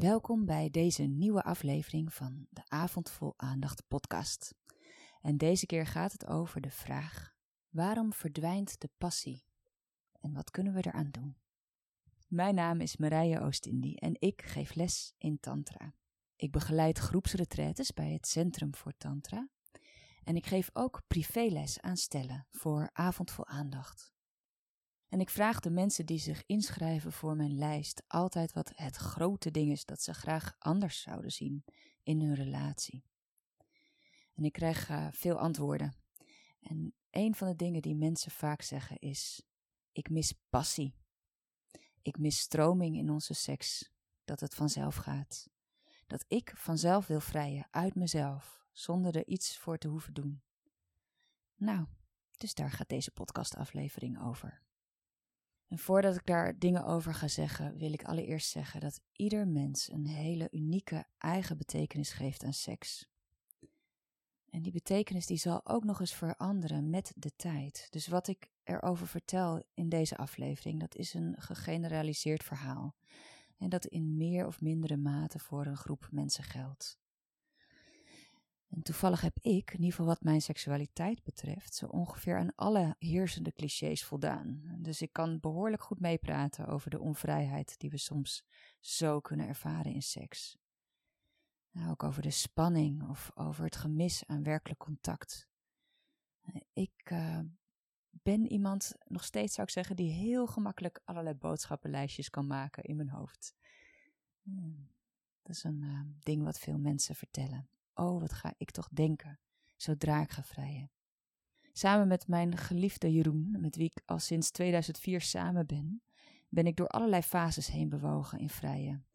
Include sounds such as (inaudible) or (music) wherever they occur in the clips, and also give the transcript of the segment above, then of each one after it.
Welkom bij deze nieuwe aflevering van de Avond Vol Aandacht podcast. En deze keer gaat het over de vraag: waarom verdwijnt de passie? En wat kunnen we eraan doen? Mijn naam is Marije Oostindie en ik geef les in Tantra. Ik begeleid groepsretretes bij het Centrum voor Tantra. En ik geef ook privéles aan stellen voor Avond Vol Aandacht. En ik vraag de mensen die zich inschrijven voor mijn lijst altijd wat het grote ding is dat ze graag anders zouden zien in hun relatie. En ik krijg uh, veel antwoorden. En een van de dingen die mensen vaak zeggen is: Ik mis passie. Ik mis stroming in onze seks, dat het vanzelf gaat. Dat ik vanzelf wil vrijen uit mezelf, zonder er iets voor te hoeven doen. Nou, dus daar gaat deze podcastaflevering over. En voordat ik daar dingen over ga zeggen, wil ik allereerst zeggen dat ieder mens een hele unieke eigen betekenis geeft aan seks. En die betekenis die zal ook nog eens veranderen met de tijd. Dus wat ik erover vertel in deze aflevering, dat is een gegeneraliseerd verhaal. En dat in meer of mindere mate voor een groep mensen geldt. En toevallig heb ik, in ieder geval wat mijn seksualiteit betreft, zo ongeveer aan alle heersende clichés voldaan. Dus ik kan behoorlijk goed meepraten over de onvrijheid die we soms zo kunnen ervaren in seks. Nou, ook over de spanning of over het gemis aan werkelijk contact. Ik uh, ben iemand, nog steeds zou ik zeggen, die heel gemakkelijk allerlei boodschappenlijstjes kan maken in mijn hoofd. Hmm, dat is een uh, ding wat veel mensen vertellen. Oh, wat ga ik toch denken zodra ik ga vrijen. Samen met mijn geliefde Jeroen, met wie ik al sinds 2004 samen ben, ben ik door allerlei fases heen bewogen in vrijen.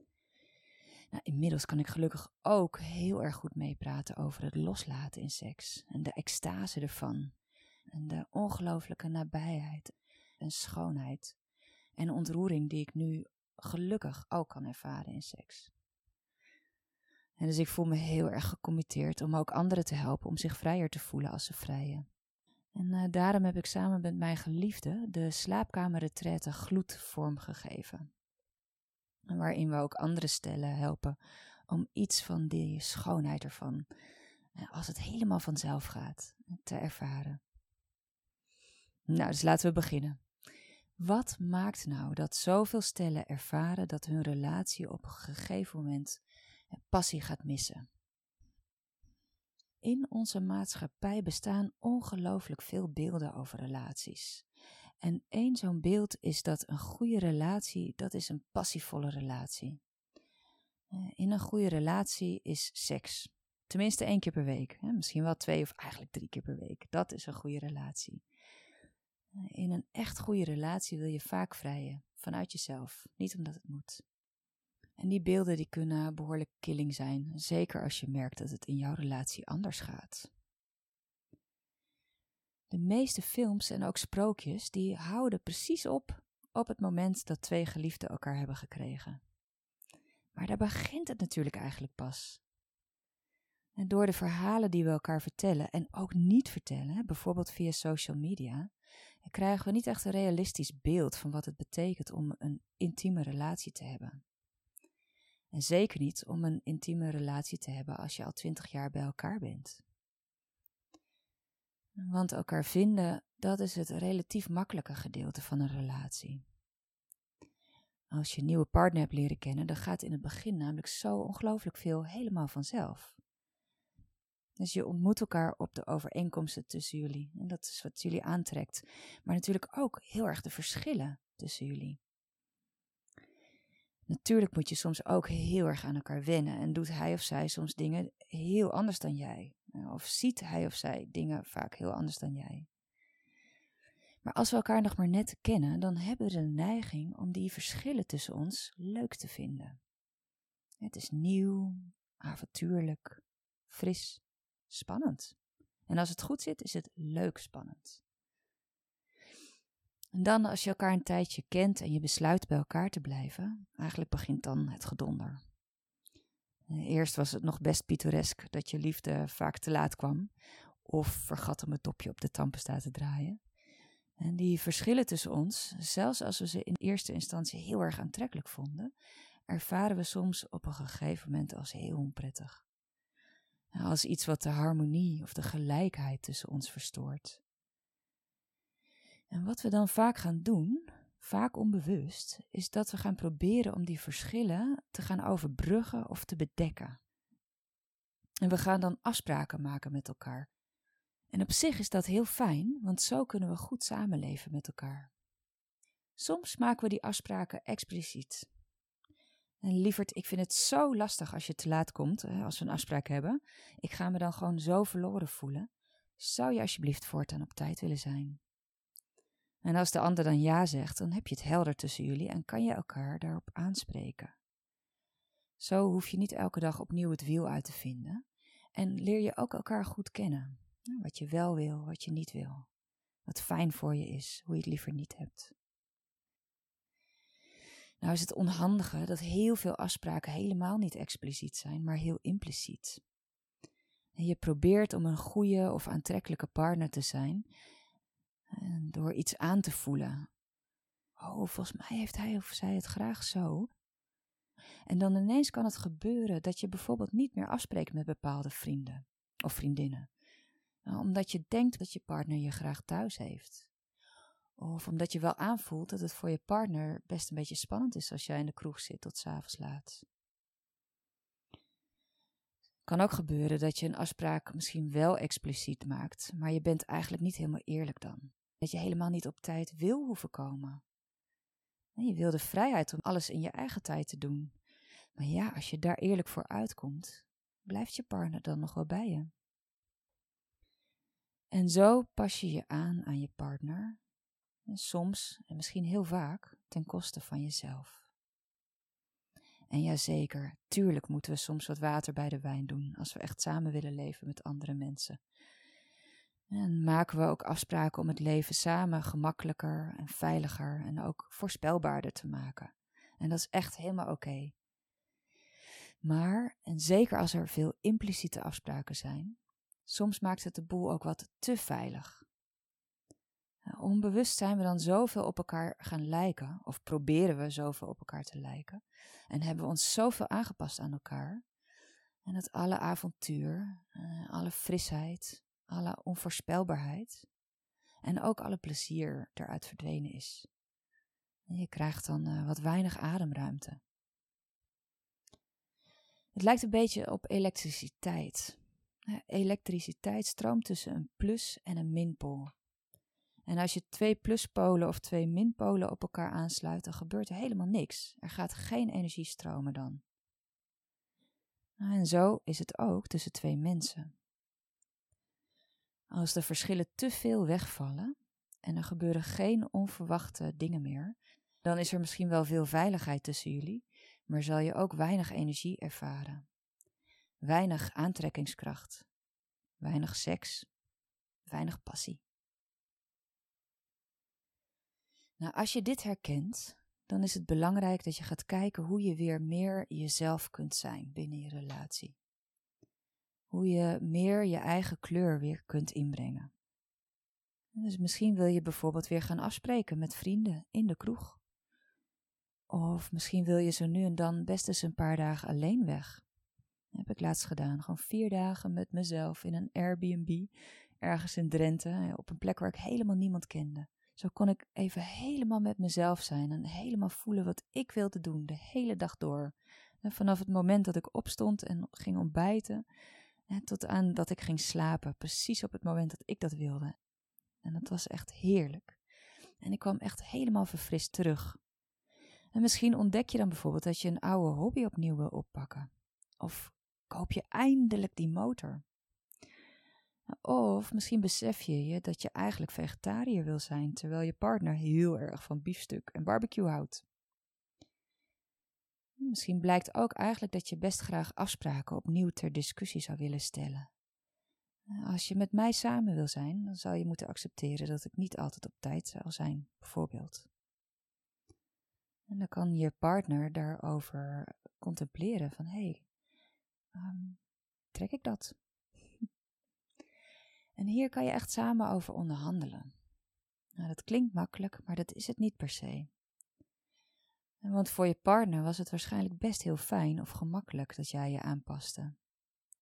Nou, inmiddels kan ik gelukkig ook heel erg goed meepraten over het loslaten in seks en de extase ervan. En de ongelooflijke nabijheid en schoonheid en ontroering die ik nu gelukkig ook kan ervaren in seks. En dus ik voel me heel erg gecommitteerd om ook anderen te helpen om zich vrijer te voelen als ze vrijen. En uh, daarom heb ik samen met mijn geliefde de slaapkamerretraite gloed vormgegeven. Waarin we ook andere stellen helpen om iets van die schoonheid ervan, eh, als het helemaal vanzelf gaat, te ervaren. Nou, dus laten we beginnen. Wat maakt nou dat zoveel stellen ervaren dat hun relatie op een gegeven moment passie gaat missen. In onze maatschappij bestaan ongelooflijk veel beelden over relaties. En één zo'n beeld is dat een goede relatie, dat is een passievolle relatie. Eh, in een goede relatie is seks. Tenminste één keer per week. Misschien wel twee of eigenlijk drie keer per week. Dat is een goede relatie. Eh, in een echt goede relatie wil je vaak vrijen. Vanuit jezelf. Niet omdat het moet. En die beelden die kunnen behoorlijk killing zijn, zeker als je merkt dat het in jouw relatie anders gaat. De meeste films en ook sprookjes die houden precies op op het moment dat twee geliefden elkaar hebben gekregen. Maar daar begint het natuurlijk eigenlijk pas. En door de verhalen die we elkaar vertellen en ook niet vertellen, bijvoorbeeld via social media, krijgen we niet echt een realistisch beeld van wat het betekent om een intieme relatie te hebben. En zeker niet om een intieme relatie te hebben als je al twintig jaar bij elkaar bent. Want elkaar vinden, dat is het relatief makkelijke gedeelte van een relatie. Als je een nieuwe partner hebt leren kennen, dan gaat in het begin namelijk zo ongelooflijk veel helemaal vanzelf. Dus je ontmoet elkaar op de overeenkomsten tussen jullie. En dat is wat jullie aantrekt. Maar natuurlijk ook heel erg de verschillen tussen jullie. Natuurlijk moet je soms ook heel erg aan elkaar wennen en doet hij of zij soms dingen heel anders dan jij. Of ziet hij of zij dingen vaak heel anders dan jij. Maar als we elkaar nog maar net kennen, dan hebben we de neiging om die verschillen tussen ons leuk te vinden. Het is nieuw, avontuurlijk, fris, spannend. En als het goed zit, is het leuk spannend. En dan, als je elkaar een tijdje kent en je besluit bij elkaar te blijven, eigenlijk begint dan het gedonder. Eh, eerst was het nog best pittoresk dat je liefde vaak te laat kwam, of vergat om het topje op de tandpasta te draaien. En die verschillen tussen ons, zelfs als we ze in eerste instantie heel erg aantrekkelijk vonden, ervaren we soms op een gegeven moment als heel onprettig. Als iets wat de harmonie of de gelijkheid tussen ons verstoort. En wat we dan vaak gaan doen, vaak onbewust, is dat we gaan proberen om die verschillen te gaan overbruggen of te bedekken. En we gaan dan afspraken maken met elkaar. En op zich is dat heel fijn, want zo kunnen we goed samenleven met elkaar. Soms maken we die afspraken expliciet. En lieverd, ik vind het zo lastig als je te laat komt, als we een afspraak hebben. Ik ga me dan gewoon zo verloren voelen. Zou je alsjeblieft voortaan op tijd willen zijn? En als de ander dan ja zegt, dan heb je het helder tussen jullie en kan je elkaar daarop aanspreken. Zo hoef je niet elke dag opnieuw het wiel uit te vinden en leer je ook elkaar goed kennen. Wat je wel wil, wat je niet wil. Wat fijn voor je is, hoe je het liever niet hebt. Nou is het onhandige dat heel veel afspraken helemaal niet expliciet zijn, maar heel impliciet. En je probeert om een goede of aantrekkelijke partner te zijn door iets aan te voelen. Oh, volgens mij heeft hij of zij het graag zo. En dan ineens kan het gebeuren dat je bijvoorbeeld niet meer afspreekt met bepaalde vrienden of vriendinnen. Nou, omdat je denkt dat je partner je graag thuis heeft. Of omdat je wel aanvoelt dat het voor je partner best een beetje spannend is als jij in de kroeg zit tot s'avonds laat. Kan ook gebeuren dat je een afspraak misschien wel expliciet maakt, maar je bent eigenlijk niet helemaal eerlijk dan. Dat je helemaal niet op tijd wil hoeven komen. Je wil de vrijheid om alles in je eigen tijd te doen. Maar ja, als je daar eerlijk voor uitkomt, blijft je partner dan nog wel bij je. En zo pas je je aan aan je partner, en soms, en misschien heel vaak, ten koste van jezelf. En ja, zeker, tuurlijk moeten we soms wat water bij de wijn doen als we echt samen willen leven met andere mensen. En maken we ook afspraken om het leven samen gemakkelijker en veiliger en ook voorspelbaarder te maken. En dat is echt helemaal oké. Maar, en zeker als er veel impliciete afspraken zijn, soms maakt het de boel ook wat te veilig. Onbewust zijn we dan zoveel op elkaar gaan lijken, of proberen we zoveel op elkaar te lijken, en hebben we ons zoveel aangepast aan elkaar, en dat alle avontuur, eh, alle frisheid, alle onvoorspelbaarheid en ook alle plezier eruit verdwenen is. Je krijgt dan uh, wat weinig ademruimte. Het lijkt een beetje op elektriciteit. elektriciteit stroomt tussen een plus- en een minpool. En als je twee pluspolen of twee minpolen op elkaar aansluit, dan gebeurt er helemaal niks. Er gaat geen energie stromen dan. En zo is het ook tussen twee mensen. Als de verschillen te veel wegvallen en er gebeuren geen onverwachte dingen meer, dan is er misschien wel veel veiligheid tussen jullie, maar zal je ook weinig energie ervaren. Weinig aantrekkingskracht, weinig seks, weinig passie. Nou, als je dit herkent, dan is het belangrijk dat je gaat kijken hoe je weer meer jezelf kunt zijn binnen je relatie. Hoe je meer je eigen kleur weer kunt inbrengen. Dus misschien wil je bijvoorbeeld weer gaan afspreken met vrienden in de kroeg. Of misschien wil je zo nu en dan best eens een paar dagen alleen weg. Dat heb ik laatst gedaan. Gewoon vier dagen met mezelf in een Airbnb. Ergens in Drenthe. Op een plek waar ik helemaal niemand kende. Zo kon ik even helemaal met mezelf zijn en helemaal voelen wat ik wilde doen de hele dag door. En vanaf het moment dat ik opstond en ging ontbijten, tot aan dat ik ging slapen, precies op het moment dat ik dat wilde. En dat was echt heerlijk. En ik kwam echt helemaal verfrist terug. En misschien ontdek je dan bijvoorbeeld dat je een oude hobby opnieuw wil oppakken. Of koop je eindelijk die motor. Of misschien besef je je dat je eigenlijk vegetariër wil zijn, terwijl je partner heel erg van biefstuk en barbecue houdt. Misschien blijkt ook eigenlijk dat je best graag afspraken opnieuw ter discussie zou willen stellen. Als je met mij samen wil zijn, dan zal je moeten accepteren dat ik niet altijd op tijd zal zijn, bijvoorbeeld. En dan kan je partner daarover contempleren van, hé, hey, ehm, trek ik dat? (laughs) En hier kan je echt samen over onderhandelen. Nou, dat klinkt makkelijk, maar dat is het niet per se. Want voor je partner was het waarschijnlijk best heel fijn of gemakkelijk dat jij je aanpaste.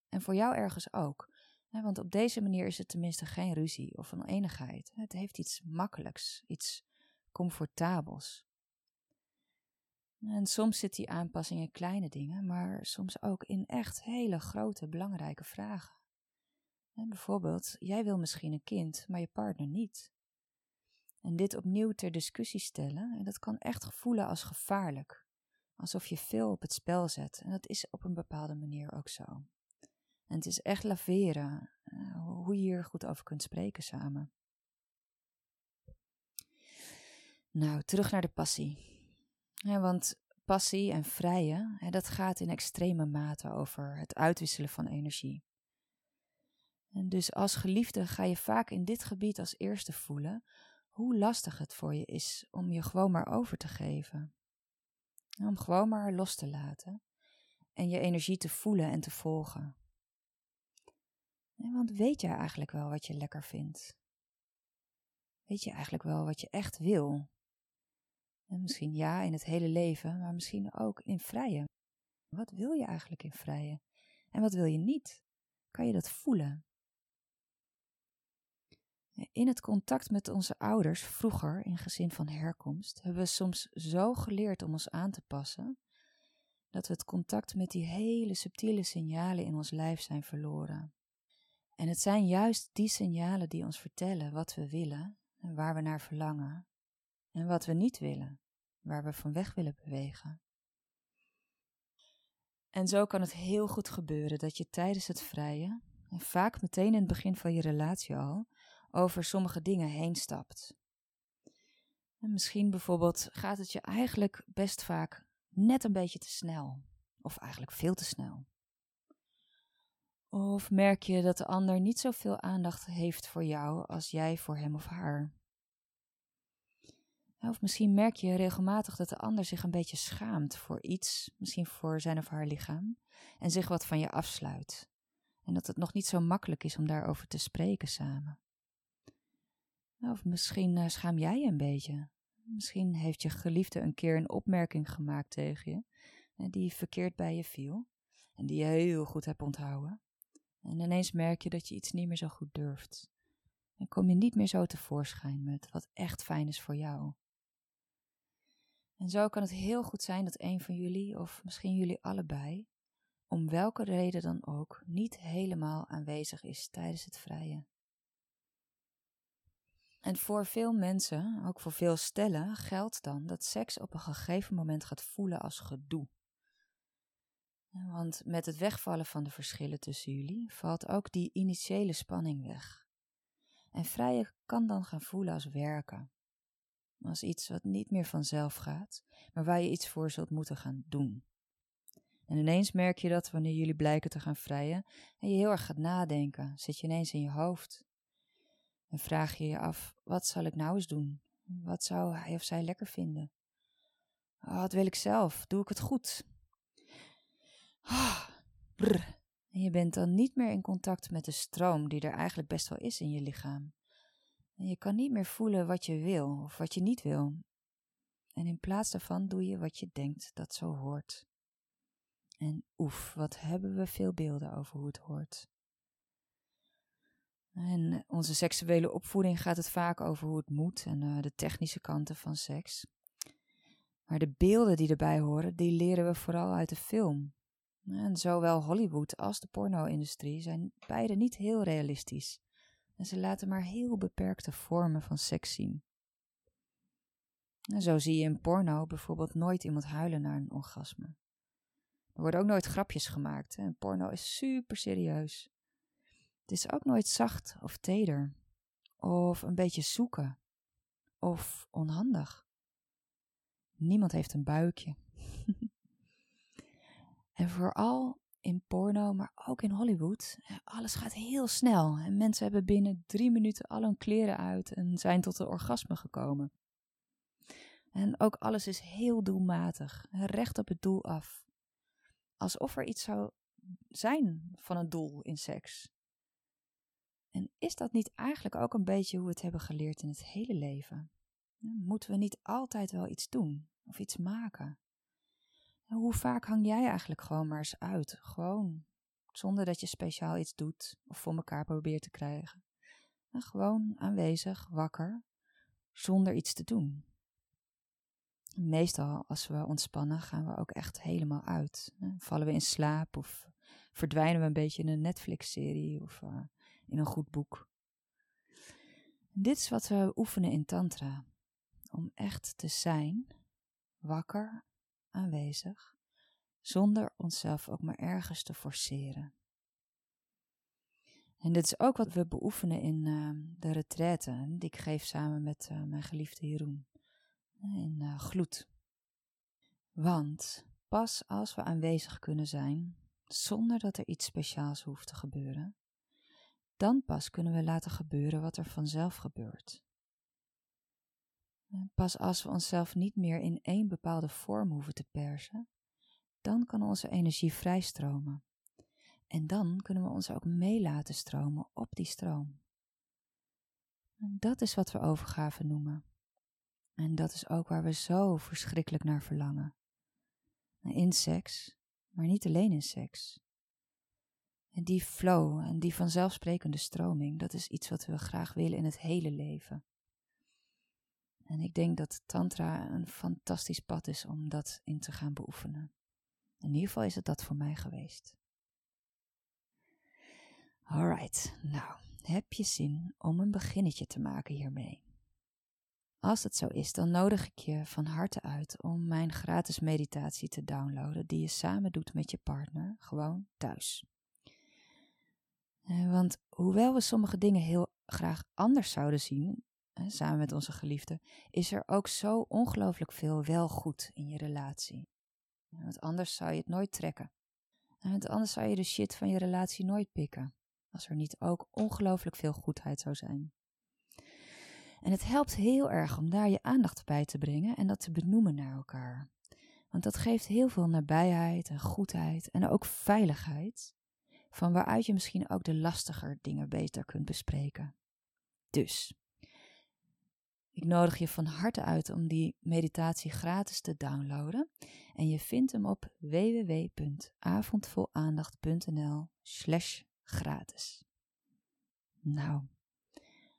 En voor jou ergens ook. Want op deze manier is het tenminste geen ruzie of oneenigheid. Het heeft iets makkelijks, iets comfortabels. En soms zit die aanpassing in kleine dingen, maar soms ook in echt hele grote, belangrijke vragen. En bijvoorbeeld, jij wil misschien een kind, maar je partner niet. En dit opnieuw ter discussie stellen, en dat kan echt voelen als gevaarlijk. Alsof je veel op het spel zet. En dat is op een bepaalde manier ook zo. En het is echt laveren, uh, hoe je hier goed over kunt spreken samen. Nou, terug naar de passie. Want passie en vrije, hè, dat gaat in extreme mate over het uitwisselen van energie. En dus als geliefde ga je vaak in dit gebied als eerste voelen hoe lastig het voor je is om je gewoon maar over te geven. Om gewoon maar los te laten en je energie te voelen en te volgen. want weet jij eigenlijk wel wat je lekker vindt? Weet je eigenlijk wel wat je echt wil? En misschien ja in het hele leven, maar misschien ook in vrije. Wat wil je eigenlijk in vrije? En wat wil je niet? Kan je dat voelen? In het contact met onze ouders, vroeger in gezin van herkomst, hebben we soms zo geleerd om ons aan te passen, dat we het contact met die hele subtiele signalen in ons lijf zijn verloren. En het zijn juist die signalen die ons vertellen wat we willen en waar we naar verlangen, en wat we niet willen, waar we van weg willen bewegen. En zo kan het heel goed gebeuren dat je tijdens het vrije, en vaak meteen in het begin van je relatie al, over sommige dingen heen stapt. En misschien bijvoorbeeld gaat het je eigenlijk best vaak net een beetje te snel, of eigenlijk veel te snel. Of merk je dat de ander niet zoveel aandacht heeft voor jou als jij voor hem of haar? Of misschien merk je regelmatig dat de ander zich een beetje schaamt voor iets, misschien voor zijn of haar lichaam, en zich wat van je afsluit. En dat het nog niet zo makkelijk is om daarover te spreken samen. Of misschien uh, schaam jij je een beetje. Misschien heeft je geliefde een keer een opmerking gemaakt tegen je, eh, die verkeerd bij je viel en die je heel goed hebt onthouden. En ineens merk je dat je iets niet meer zo goed durft. En kom je niet meer zo tevoorschijn met wat echt fijn is voor jou. En zo kan het heel goed zijn dat een van jullie, of misschien jullie allebei, om welke reden dan ook, niet helemaal aanwezig is tijdens het vrije. En voor veel mensen, ook voor veel stellen, geldt dan dat seks op een gegeven moment gaat voelen als gedoe. Want met het wegvallen van de verschillen tussen jullie valt ook die initiële spanning weg. En vrije kan dan gaan voelen als werken. Als iets wat niet meer vanzelf gaat, maar waar je iets voor zult moeten gaan doen. En ineens merk je dat wanneer jullie blijken te gaan vrijen en je heel erg gaat nadenken, zit je ineens in je hoofd. En vraag je je af, wat zal ik nou eens doen? Wat zou hij of zij lekker vinden? Oh, wat wil ik zelf? Doe ik het goed? Ah, En je bent dan niet meer in contact met de stroom die er eigenlijk best wel is in je lichaam. En je kan niet meer voelen wat je wil of wat je niet wil. En in plaats daarvan doe je wat je denkt dat zo hoort. En oef, wat hebben we veel beelden over hoe het hoort. En onze seksuele opvoeding gaat het vaak over hoe het moet en uh, de technische kanten van seks. Maar de beelden die erbij horen, die leren we vooral uit de film. En zowel Hollywood als de porno-industrie zijn beide niet heel realistisch. En ze laten maar heel beperkte vormen van seks zien. En zo zie je in porno bijvoorbeeld nooit iemand huilen naar een orgasme. Er worden ook nooit grapjes gemaakt. En porno is super serieus. Het is ook nooit zacht of teder, of een beetje zoeken, of onhandig. Niemand heeft een buikje. (laughs) en vooral in porno, maar ook in Hollywood, alles gaat heel snel. En mensen hebben binnen drie minuten al hun kleren uit en zijn tot de orgasme gekomen. En ook alles is heel doelmatig, recht op het doel af. Alsof er iets zou zijn van een doel in seks. En is dat niet eigenlijk ook een beetje hoe we het hebben geleerd in het hele leven? Moeten we niet altijd wel iets doen? of iets maken. hoe vaak hang jij eigenlijk gewoon maar eens uit? Gewoon, zonder dat je speciaal iets doet of voor elkaar probeert te krijgen. En gewoon aanwezig, wakker, zonder iets te doen. Meestal als we ontspannen gaan we ook echt helemaal uit. Vallen we in slaap of verdwijnen we een beetje in een Netflix-serie of uh, in een goed boek. Dit is wat we oefenen in Tantra. Om echt te zijn, wakker, aanwezig, zonder onszelf ook maar ergens te forceren. En dit is ook wat we beoefenen in uh, de retraite die ik geef samen met uh, mijn geliefde Jeroen. In uh, gloed. Want pas als we aanwezig kunnen zijn, zonder dat er iets speciaals hoeft te gebeuren, dan pas kunnen we laten gebeuren wat er vanzelf gebeurt. Pas als we onszelf niet meer in één bepaalde vorm hoeven te persen, dan kan onze energie vrijstromen. En dan kunnen we ons ook mee laten stromen op die stroom. En dat is wat we overgave noemen. En dat is ook waar we zo verschrikkelijk naar verlangen. In seks, maar niet alleen in seks. En die flow en die vanzelfsprekende stroming, dat is iets wat we graag willen in het hele leven. En ik denk dat Tantra een fantastisch pad is om dat in te gaan beoefenen. In ieder geval is het dat voor mij geweest. Alright, nou, heb je zin om een beginnetje te maken hiermee? Als het zo is, dan nodig ik je van harte uit om mijn gratis meditatie te downloaden die je samen doet met je partner, gewoon thuis. Eh, want hoewel we sommige dingen heel graag anders zouden zien, samen met onze geliefde, is er ook zo ongelooflijk veel wel goed in je relatie. Want anders zou je het nooit trekken. Want anders zou je de shit van je relatie nooit pikken. Als er niet ook ongelooflijk veel goedheid zou zijn. En het helpt heel erg om daar je aandacht bij te brengen en dat te benoemen naar elkaar. Want dat geeft heel veel nabijheid en goedheid en ook veiligheid, van waaruit je misschien ook de lastiger dingen beter kunt bespreken. Dus, ik nodig je van harte uit om die meditatie gratis te downloaden en je vindt hem op www.avondvolaandacht.nl slash gratis. Nou,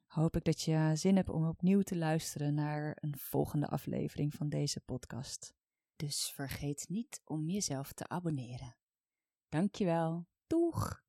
hoop ik dat je zin hebt om opnieuw te luisteren naar een volgende aflevering van deze podcast. Dus vergeet niet om jezelf te abonneren. Dankjewel. Doeg!